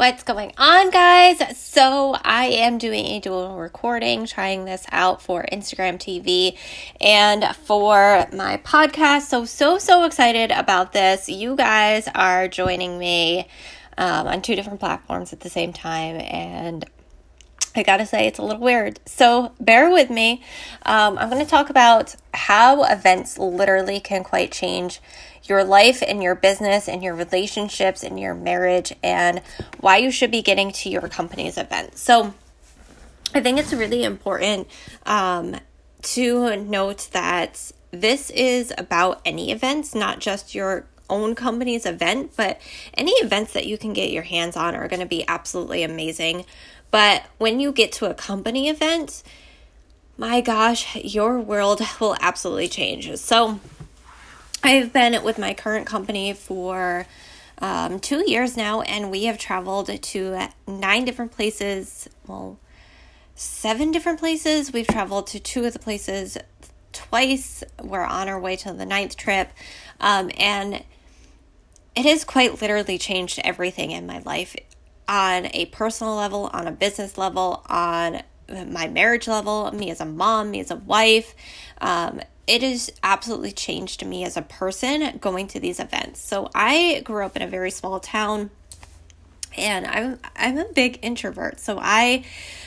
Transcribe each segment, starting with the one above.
What's going on, guys? So, I am doing a dual recording, trying this out for Instagram TV and for my podcast. So, so, so excited about this. You guys are joining me um, on two different platforms at the same time, and I gotta say, it's a little weird. So, bear with me. Um, I'm gonna talk about how events literally can quite change your life and your business and your relationships and your marriage and why you should be getting to your company's event. So, I think it's really important um, to note that this is about any events, not just your own company's event, but any events that you can get your hands on are going to be absolutely amazing. But when you get to a company event, my gosh, your world will absolutely change. So, I've been with my current company for um, two years now, and we have traveled to nine different places. Well, seven different places. We've traveled to two of the places twice. We're on our way to the ninth trip. Um, and it has quite literally changed everything in my life on a personal level, on a business level, on my marriage level, me as a mom, me as a wife. Um, it has absolutely changed me as a person going to these events. So I grew up in a very small town and I'm I'm a big introvert, so I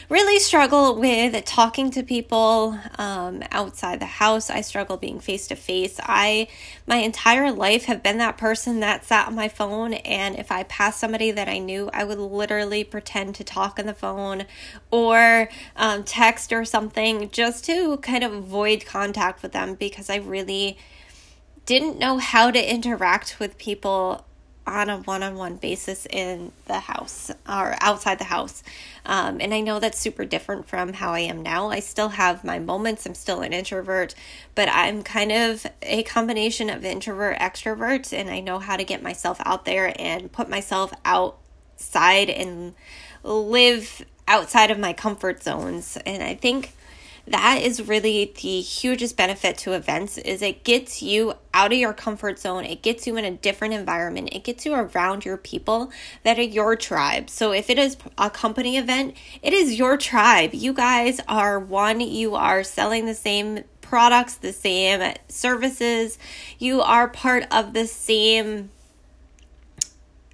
really struggle with talking to people um, outside the house. I struggle being face to face. I my entire life have been that person that sat on my phone, and if I passed somebody that I knew, I would literally pretend to talk on the phone or um, text or something just to kind of avoid contact with them because I really didn't know how to interact with people on a one-on-one basis in the house or outside the house. Um, and i know that's super different from how i am now. I still have my moments. I'm still an introvert but i'm kind of a combination of introvert extrovert and i know how to get myself out there and put myself outside and live outside of my comfort zones. And i think that is really the hugest benefit to events is it gets you out of your comfort zone. It gets you in a different environment. It gets you around your people that are your tribe. So if it is a company event it is your tribe. You guys are one. You are selling the same products the same services. You are part of the same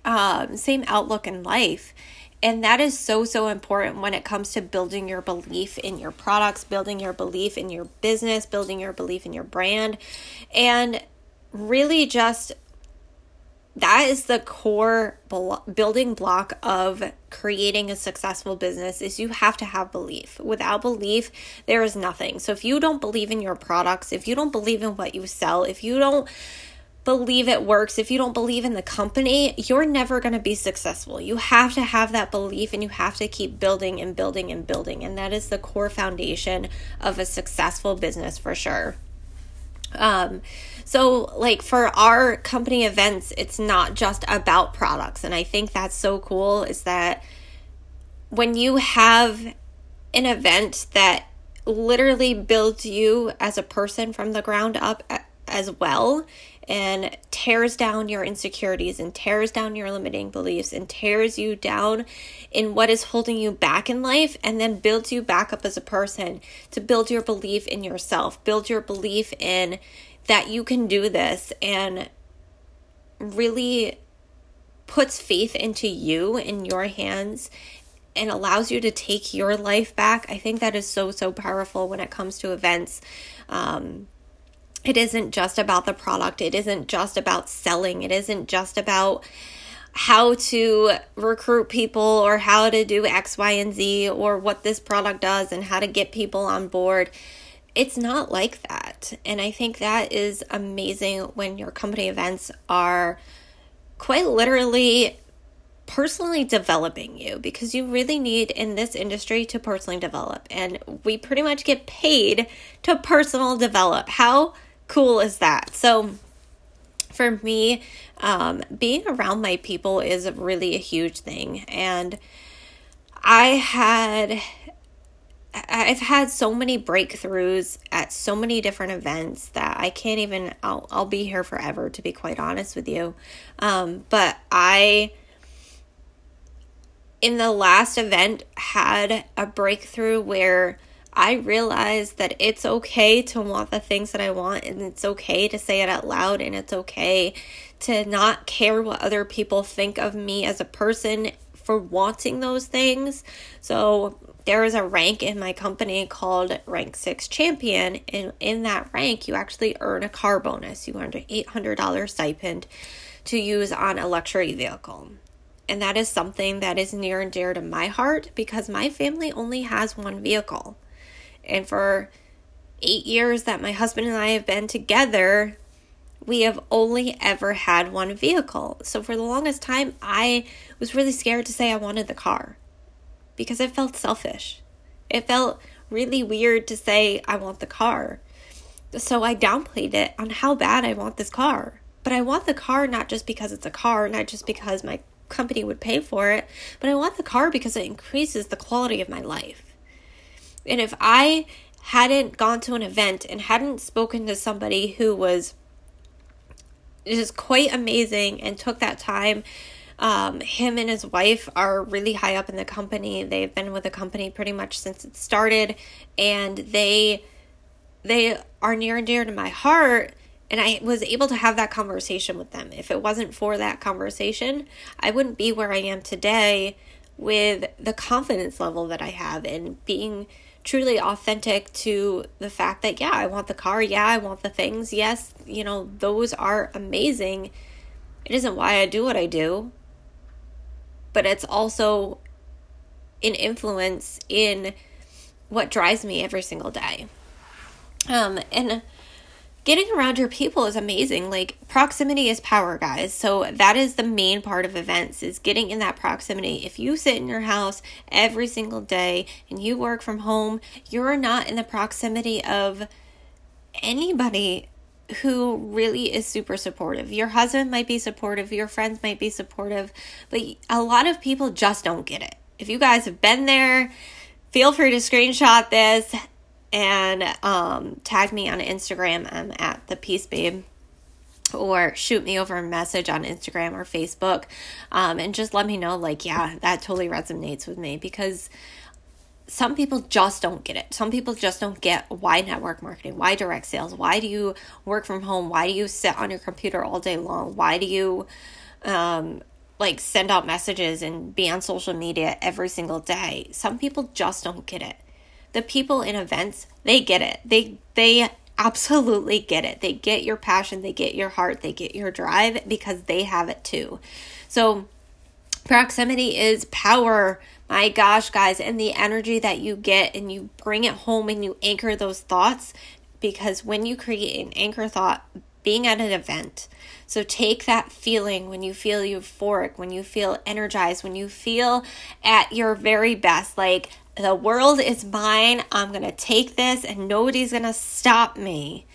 um, same outlook in life and that is so, so important when it comes to building your belief in your products, building your belief in your business, building your belief in your brand. And really just that is the core building block of creating a successful business is you have to have belief without belief there is nothing so if you don't believe in your products if you don't believe in what you sell if you don't believe it works, if you don't believe in the company, you're never going to be successful. You have to have that belief and you have to keep building and building and building. And that is the core foundation of a successful business for sure. Um, so, like for our company events, it's not just about products. And I think that's so cool is that when you have an event that literally builds you as a person from the ground up as well and tears down your insecurities and tears down your limiting beliefs and tears you down in what is holding you back in life and then builds you back up as a person to build your belief in yourself, build your belief in that you can do this and really puts faith into you in your hands and allows you to take your life back. I think that is so, so powerful when it comes to events. Um, it isn't just about the product, it isn't just about selling, it isn't just about how to recruit people or how to do X, Y, and Z or what this product does and how to get people on board. It's not like that. And I think that is amazing when your company events are quite literally personally developing you because you really need in this industry to personally develop. And we pretty much get paid to personal develop. How cool is that? So, for me, um, being around my people is really a huge thing. And I had. I've had so many breakthroughs at so many different events that I can't even. I'll, I'll be here forever, to be quite honest with you. Um, but I in the last event had a breakthrough where I realized that it's okay to want the things that I want and it's okay to say it out loud and it's okay to not care what other people think of me as a person for wanting those things. So there is a rank in my company called Rank 6 Champion and in that rank you actually earn a car bonus. You earn an $800 stipend to use on a luxury vehicle. And that is something that is near and dear to my heart because my family only has one vehicle. And for eight years that my husband and I have been together, we have only ever had one vehicle. So for the longest time, I was really scared to say I wanted the car because it felt selfish. It felt really weird to say I want the car. So I downplayed it on how bad I want this car. But I want the car not just because it's a car, not just because my company would pay for it, but I want the car because it increases the quality of my life. And if I hadn't gone to an event and hadn't spoken to somebody who was just quite amazing and took that time um, him and his wife are really high up in the company. They've been with the company pretty much since it started, and they they are near and dear to my heart. And I was able to have that conversation with them. If it wasn't for that conversation, I wouldn't be where I am today with the confidence level that I have and being truly authentic to the fact that, yeah, I want the car. Yeah, I want the things. Yes, you know, those are amazing. It isn't why I do what I do, but it's also an influence in what drives me every single day. Um, and getting around your people is amazing. Like proximity is power, guys. So that is the main part of events is getting in that proximity. If you sit in your house every single day and you work from home, you're not in the proximity of anybody who really is super supportive. Your husband might be supportive, your friends might be supportive, but a lot of people just don't get it. If you guys have been there, feel free to screenshot this and um, tag me on Instagram. I'm at the Peace Babe. Or shoot me over a message on Instagram or Facebook um, and just let me know, like, yeah, that totally resonates with me because some people just don't get it. Some people just don't get why network marketing, why direct sales, why do you work from home, why do you sit on your computer all day long, why do you um, like send out messages and be on social media every single day. Some people just don't get it the people in events, they get it. They they absolutely get it. They get your passion, they get your heart, they get your drive because they have it too. So proximity is power. My gosh, guys, and the energy that you get and you bring it home and you anchor those thoughts because when you create an anchor thought being at an event, so take that feeling when you feel euphoric, when you feel energized, when you feel at your very best, like the world is mine. I'm going to take this and nobody's going to stop me.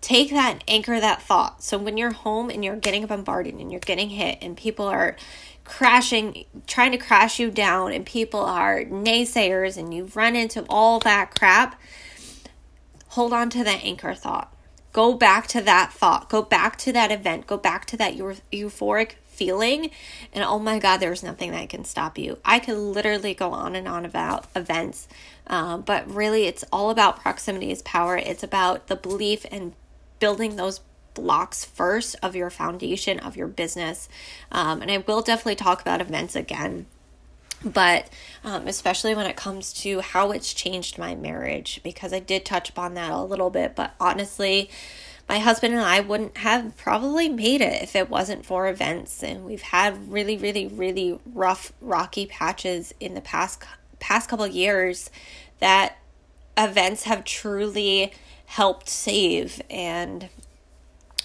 Take that and anchor that thought. So when you're home and you're getting bombarded and you're getting hit and people are crashing, trying to crash you down, and people are naysayers and you've run into all that crap, hold on to that anchor thought. Go back to that thought. Go back to that event. Go back to that euphoric feeling. And oh my god there's nothing that can stop you. I could literally go on and on about events. Um, but really it's all about proximity is power. It's about the belief and building those blocks first of your foundation of your business. Um, and i will definitely talk about events again but um, especially when it comes to how it's changed my marriage because i did touch upon that a little bit but honestly my husband and I wouldn't have probably made it if it wasn't for events. And we've had really, really, really rough, rocky patches in the past past couple years that events have truly helped save. And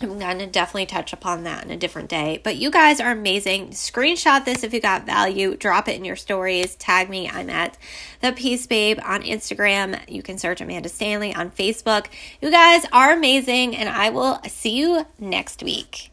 I'm going to definitely touch upon that in a different day. But you guys are amazing. Screenshot this if you got value. Drop it in your stories. Tag me. I'm at the Peace Babe on Instagram. You can search Amanda Stanley on Facebook. You guys are amazing, and I will see you next week.